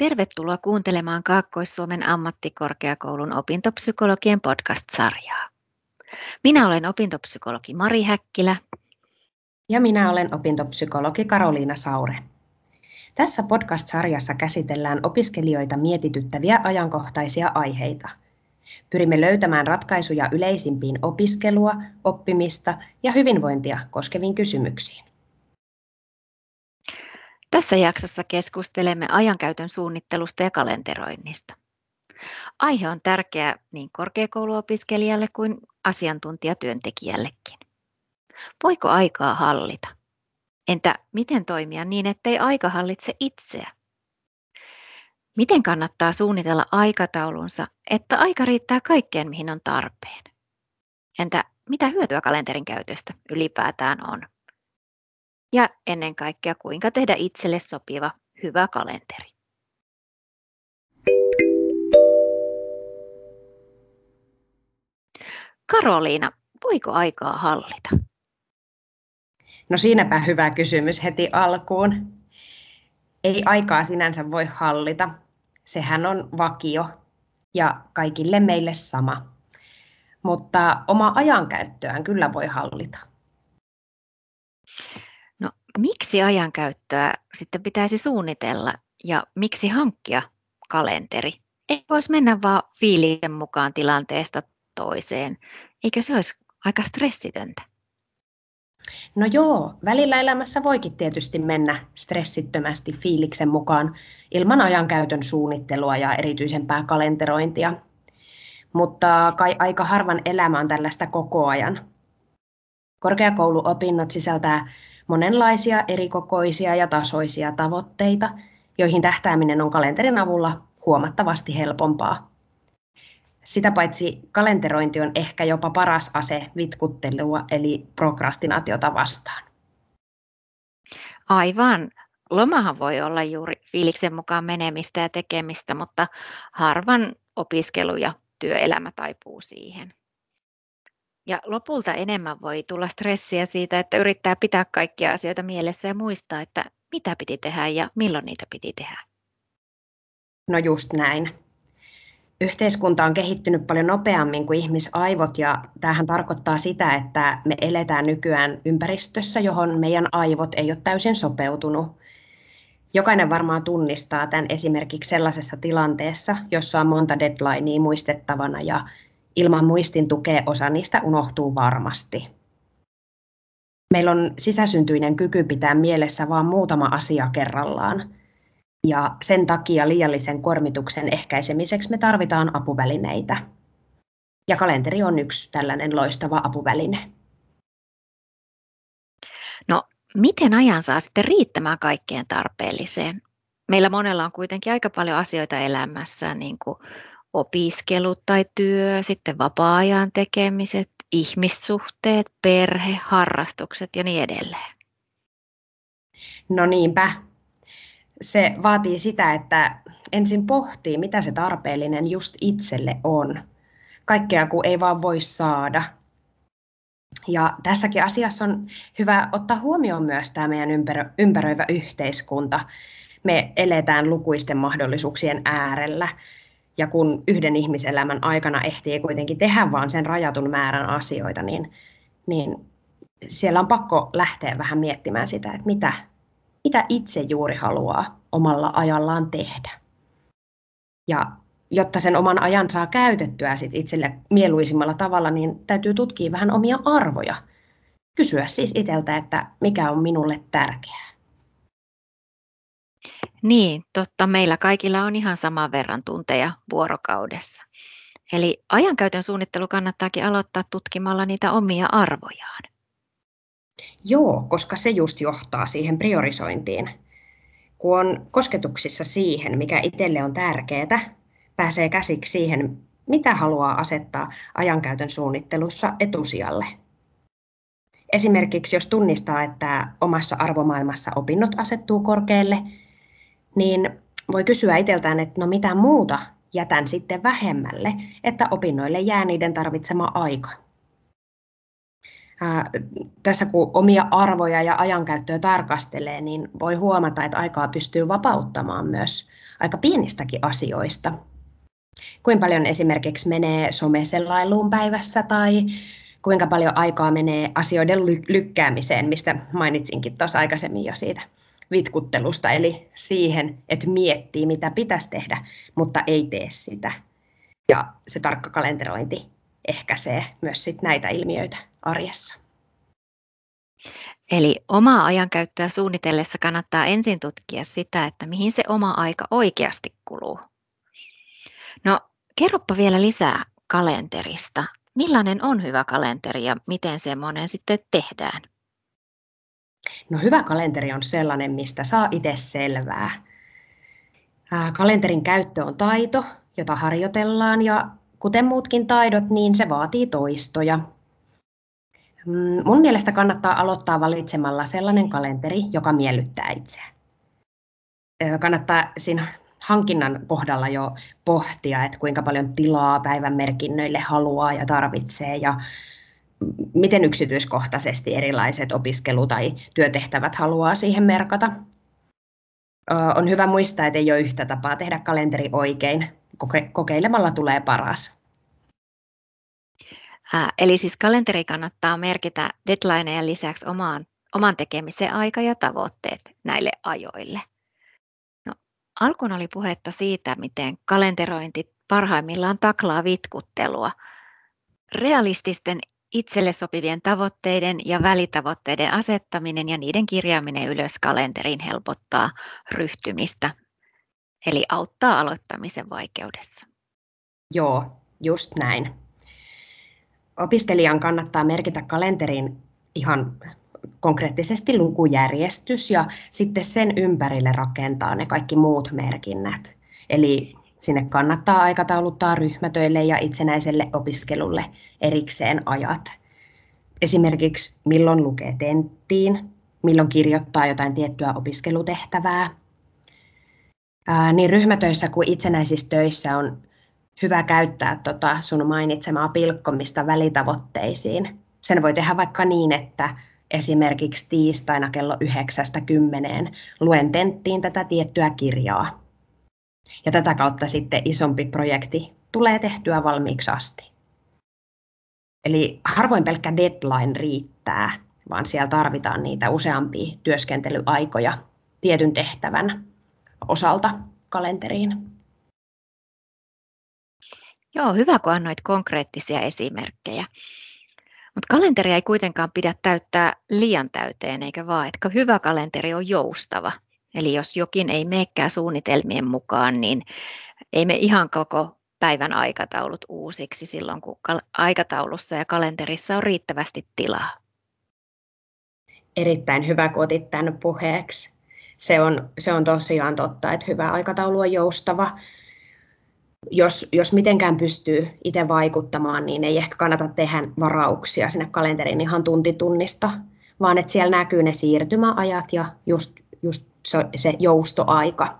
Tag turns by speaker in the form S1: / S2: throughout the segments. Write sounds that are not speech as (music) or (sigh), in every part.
S1: Tervetuloa kuuntelemaan Kaakkois-Suomen ammattikorkeakoulun opintopsykologien podcast-sarjaa. Minä olen opintopsykologi Mari Häkkilä.
S2: Ja minä olen opintopsykologi Karoliina Saure. Tässä podcast-sarjassa käsitellään opiskelijoita mietityttäviä ajankohtaisia aiheita. Pyrimme löytämään ratkaisuja yleisimpiin opiskelua, oppimista ja hyvinvointia koskeviin kysymyksiin.
S1: Tässä jaksossa keskustelemme ajankäytön suunnittelusta ja kalenteroinnista. Aihe on tärkeä niin korkeakouluopiskelijalle kuin asiantuntijatyöntekijällekin. Voiko aikaa hallita? Entä miten toimia niin, ettei aika hallitse itseä? Miten kannattaa suunnitella aikataulunsa, että aika riittää kaikkeen, mihin on tarpeen? Entä mitä hyötyä kalenterin käytöstä ylipäätään on? Ja ennen kaikkea kuinka tehdä itselle sopiva hyvä kalenteri. Karoliina, voiko aikaa hallita?
S2: No siinäpä hyvä kysymys heti alkuun. Ei aikaa sinänsä voi hallita. Sehän on vakio ja kaikille meille sama. Mutta oma ajankäyttöään kyllä voi hallita
S1: miksi ajankäyttöä sitten pitäisi suunnitella ja miksi hankkia kalenteri? Ei voisi mennä vaan fiiliksen mukaan tilanteesta toiseen. Eikö se olisi aika stressitöntä?
S2: No joo, välillä elämässä voikin tietysti mennä stressittömästi fiiliksen mukaan ilman ajankäytön suunnittelua ja erityisempää kalenterointia. Mutta kai aika harvan elämä on tällaista koko ajan. Korkeakouluopinnot sisältää monenlaisia erikokoisia ja tasoisia tavoitteita, joihin tähtääminen on kalenterin avulla huomattavasti helpompaa. Sitä paitsi kalenterointi on ehkä jopa paras ase vitkuttelua eli prokrastinaatiota vastaan.
S1: Aivan. Lomahan voi olla juuri fiiliksen mukaan menemistä ja tekemistä, mutta harvan opiskelu ja työelämä taipuu siihen. Ja lopulta enemmän voi tulla stressiä siitä, että yrittää pitää kaikkia asioita mielessä ja muistaa, että mitä piti tehdä ja milloin niitä piti tehdä.
S2: No just näin. Yhteiskunta on kehittynyt paljon nopeammin kuin ihmisaivot ja tämähän tarkoittaa sitä, että me eletään nykyään ympäristössä, johon meidän aivot ei ole täysin sopeutunut. Jokainen varmaan tunnistaa tämän esimerkiksi sellaisessa tilanteessa, jossa on monta deadlinea muistettavana ja ilman muistin tukea osa niistä unohtuu varmasti. Meillä on sisäsyntyinen kyky pitää mielessä vain muutama asia kerrallaan. Ja sen takia liiallisen kormituksen ehkäisemiseksi me tarvitaan apuvälineitä. Ja kalenteri on yksi tällainen loistava apuväline.
S1: No, miten ajan saa sitten riittämään kaikkeen tarpeelliseen? Meillä monella on kuitenkin aika paljon asioita elämässä, niin kuin opiskelu tai työ, sitten vapaa-ajan tekemiset, ihmissuhteet, perhe, harrastukset ja niin edelleen.
S2: No niinpä. Se vaatii sitä, että ensin pohtii, mitä se tarpeellinen just itselle on. Kaikkea kun ei vaan voi saada. Ja tässäkin asiassa on hyvä ottaa huomioon myös tämä meidän ympäröivä yhteiskunta. Me eletään lukuisten mahdollisuuksien äärellä ja kun yhden ihmiselämän aikana ehtii kuitenkin tehdä vaan sen rajatun määrän asioita, niin, niin siellä on pakko lähteä vähän miettimään sitä, että mitä, mitä itse juuri haluaa omalla ajallaan tehdä. Ja jotta sen oman ajan saa käytettyä sit itselle mieluisimmalla tavalla, niin täytyy tutkia vähän omia arvoja. Kysyä siis itseltä, että mikä on minulle tärkeää.
S1: Niin, totta. Meillä kaikilla on ihan saman verran tunteja vuorokaudessa. Eli ajankäytön suunnittelu kannattaakin aloittaa tutkimalla niitä omia arvojaan.
S2: Joo, koska se just johtaa siihen priorisointiin. Kun on kosketuksissa siihen, mikä itselle on tärkeää, pääsee käsiksi siihen, mitä haluaa asettaa ajankäytön suunnittelussa etusijalle. Esimerkiksi jos tunnistaa, että omassa arvomaailmassa opinnot asettuu korkealle, niin voi kysyä itseltään, että no mitä muuta jätän sitten vähemmälle, että opinnoille jää niiden tarvitsema aika. tässä kun omia arvoja ja ajankäyttöä tarkastelee, niin voi huomata, että aikaa pystyy vapauttamaan myös aika pienistäkin asioista. Kuinka paljon esimerkiksi menee someselailuun päivässä tai kuinka paljon aikaa menee asioiden lykkäämiseen, mistä mainitsinkin tuossa aikaisemmin jo siitä vitkuttelusta, eli siihen, että miettii, mitä pitäisi tehdä, mutta ei tee sitä. Ja se tarkka kalenterointi ehkäisee myös sit näitä ilmiöitä arjessa.
S1: Eli omaa ajankäyttöä suunnitellessa kannattaa ensin tutkia sitä, että mihin se oma aika oikeasti kuluu. No, kerropa vielä lisää kalenterista. Millainen on hyvä kalenteri ja miten semmoinen sitten tehdään?
S2: No hyvä kalenteri on sellainen, mistä saa itse selvää. Kalenterin käyttö on taito, jota harjoitellaan ja kuten muutkin taidot, niin se vaatii toistoja. Mm, mun mielestä kannattaa aloittaa valitsemalla sellainen kalenteri, joka miellyttää itseä. Kannattaa siinä hankinnan kohdalla jo pohtia, että kuinka paljon tilaa päivän merkinnöille haluaa ja tarvitsee ja miten yksityiskohtaisesti erilaiset opiskelu- tai työtehtävät haluaa siihen merkata. On hyvä muistaa, että ei ole yhtä tapaa tehdä kalenteri oikein. Kokeilemalla tulee paras.
S1: eli siis kalenteri kannattaa merkitä deadlineja lisäksi omaan, oman tekemisen aika ja tavoitteet näille ajoille. No, alkuun oli puhetta siitä, miten kalenterointi parhaimmillaan taklaa vitkuttelua. Realististen itselle sopivien tavoitteiden ja välitavoitteiden asettaminen ja niiden kirjaaminen ylös kalenteriin helpottaa ryhtymistä, eli auttaa aloittamisen vaikeudessa.
S2: Joo, just näin. Opiskelijan kannattaa merkitä kalenteriin ihan konkreettisesti lukujärjestys ja sitten sen ympärille rakentaa ne kaikki muut merkinnät. Eli Sinne kannattaa aikatauluttaa ryhmätöille ja itsenäiselle opiskelulle erikseen ajat. Esimerkiksi milloin lukee tenttiin, milloin kirjoittaa jotain tiettyä opiskelutehtävää. Ää, niin ryhmätöissä kuin itsenäisissä töissä on hyvä käyttää tota sun mainitsemaa pilkkomista välitavoitteisiin. Sen voi tehdä vaikka niin, että esimerkiksi tiistaina kello 9.10 luen tenttiin tätä tiettyä kirjaa ja tätä kautta sitten isompi projekti tulee tehtyä valmiiksi asti. Eli harvoin pelkkä deadline riittää, vaan siellä tarvitaan niitä useampia työskentelyaikoja tietyn tehtävän osalta kalenteriin.
S1: Joo, hyvä kun annoit konkreettisia esimerkkejä. Mutta kalenteria ei kuitenkaan pidä täyttää liian täyteen, eikä vaan, että hyvä kalenteri on joustava – Eli jos jokin ei meekään suunnitelmien mukaan, niin ei me ihan koko päivän aikataulut uusiksi silloin, kun aikataulussa ja kalenterissa on riittävästi tilaa.
S2: Erittäin hyvä, kun otit tämän puheeksi. Se on, se on tosiaan totta, että hyvä aikataulu on joustava. Jos, jos mitenkään pystyy itse vaikuttamaan, niin ei ehkä kannata tehdä varauksia sinne kalenteriin ihan tuntitunnista, vaan että siellä näkyy ne siirtymäajat ja just, just se, joustoaika.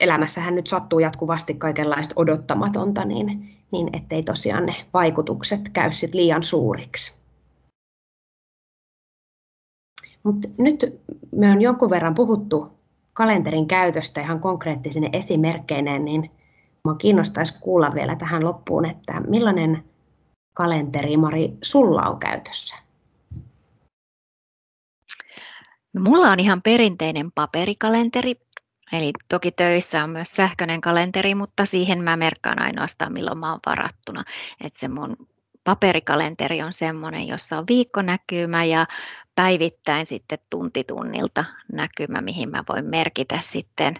S2: Elämässähän nyt sattuu jatkuvasti kaikenlaista odottamatonta, niin, niin ettei tosiaan ne vaikutukset käy sit liian suuriksi. Mutta nyt me on jonkun verran puhuttu kalenterin käytöstä ihan konkreettisine esimerkkeineen, niin minua kiinnostaisi kuulla vielä tähän loppuun, että millainen kalenteri, Mari, sulla on käytössä?
S1: No, mulla on ihan perinteinen paperikalenteri, eli toki töissä on myös sähköinen kalenteri, mutta siihen mä merkkaan ainoastaan milloin mä oon varattuna. että se mun paperikalenteri on semmoinen, jossa on viikkonäkymä ja päivittäin sitten tunti tunnilta näkymä, mihin mä voin merkitä sitten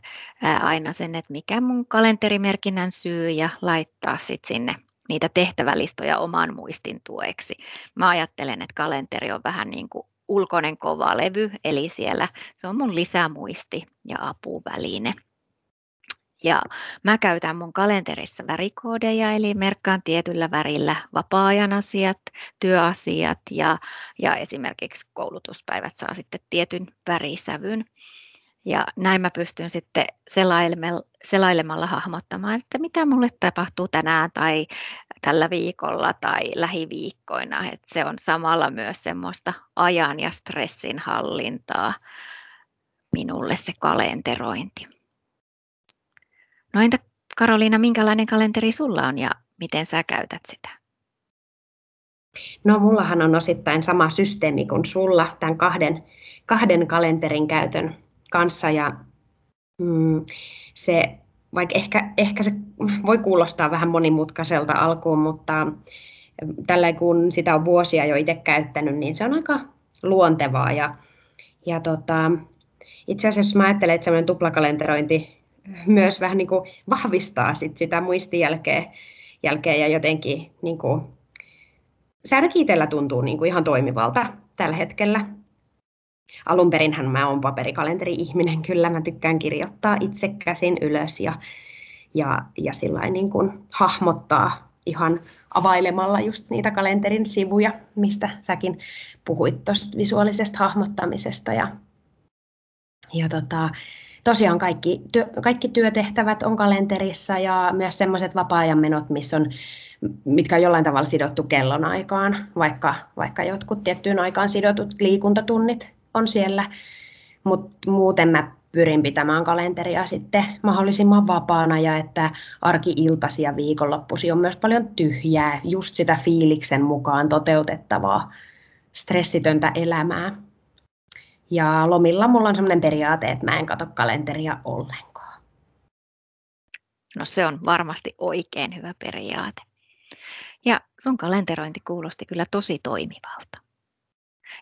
S1: aina sen, että mikä mun kalenterimerkinnän syy ja laittaa sitten sinne niitä tehtävälistoja oman muistin tueksi. Mä ajattelen, että kalenteri on vähän niin kuin ulkoinen kova levy, eli siellä se on mun lisämuisti ja apuväline. Ja mä käytän mun kalenterissa värikoodeja, eli merkkaan tietyllä värillä vapaa-ajan asiat, työasiat ja, ja esimerkiksi koulutuspäivät saa sitten tietyn värisävyn. Ja näin mä pystyn sitten selailemalla hahmottamaan, että mitä mulle tapahtuu tänään tai tällä viikolla tai lähiviikkoina. Että se on samalla myös semmoista ajan ja stressin hallintaa minulle se kalenterointi. No entä Karoliina, minkälainen kalenteri sulla on ja miten sä käytät sitä?
S2: No mullahan on osittain sama systeemi kuin sulla tämän kahden, kahden kalenterin käytön kanssa ja mm, se, vaikka ehkä, ehkä se voi kuulostaa vähän monimutkaiselta alkuun, mutta tällä kun sitä on vuosia jo itse käyttänyt, niin se on aika luontevaa ja, ja tota, itse asiassa mä ajattelen, että semmoinen tuplakalenterointi myös vähän niin kuin vahvistaa sit sitä muistijälkeä jälkeen ja jotenkin niin kuin, se ainakin itsellä tuntuu niin kuin ihan toimivalta tällä hetkellä. Alun perinhän mä oon paperikalenteri-ihminen, (laughs) kyllä mä tykkään kirjoittaa itse käsin ylös ja, ja, ja sillä niin kuin hahmottaa ihan availemalla just niitä kalenterin sivuja, mistä säkin puhuit tuosta visuaalisesta hahmottamisesta. Ja, ja tota, tosiaan kaikki, työ, kaikki työtehtävät on kalenterissa ja myös semmoiset vapaa-ajan menot, missä on, mitkä on jollain tavalla sidottu kellonaikaan, vaikka, vaikka jotkut tiettyyn aikaan sidotut liikuntatunnit on siellä, mutta muuten mä pyrin pitämään kalenteria sitten mahdollisimman vapaana ja että arki-iltasi ja viikonloppusi on myös paljon tyhjää, just sitä fiiliksen mukaan toteutettavaa stressitöntä elämää. Ja lomilla mulla on sellainen periaate, että mä en katso kalenteria ollenkaan.
S1: No se on varmasti oikein hyvä periaate. Ja sun kalenterointi kuulosti kyllä tosi toimivalta.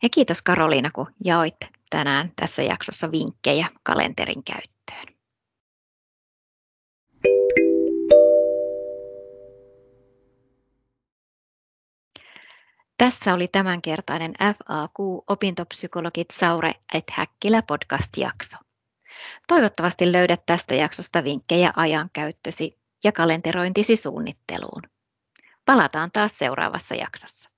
S1: Ja kiitos Karoliina, kun jaoit tänään tässä jaksossa vinkkejä kalenterin käyttöön. Tässä oli tämänkertainen FAQ Opintopsykologit Saure et Häkkilä podcast-jakso. Toivottavasti löydät tästä jaksosta vinkkejä ajankäyttösi ja kalenterointisi suunnitteluun. Palataan taas seuraavassa jaksossa.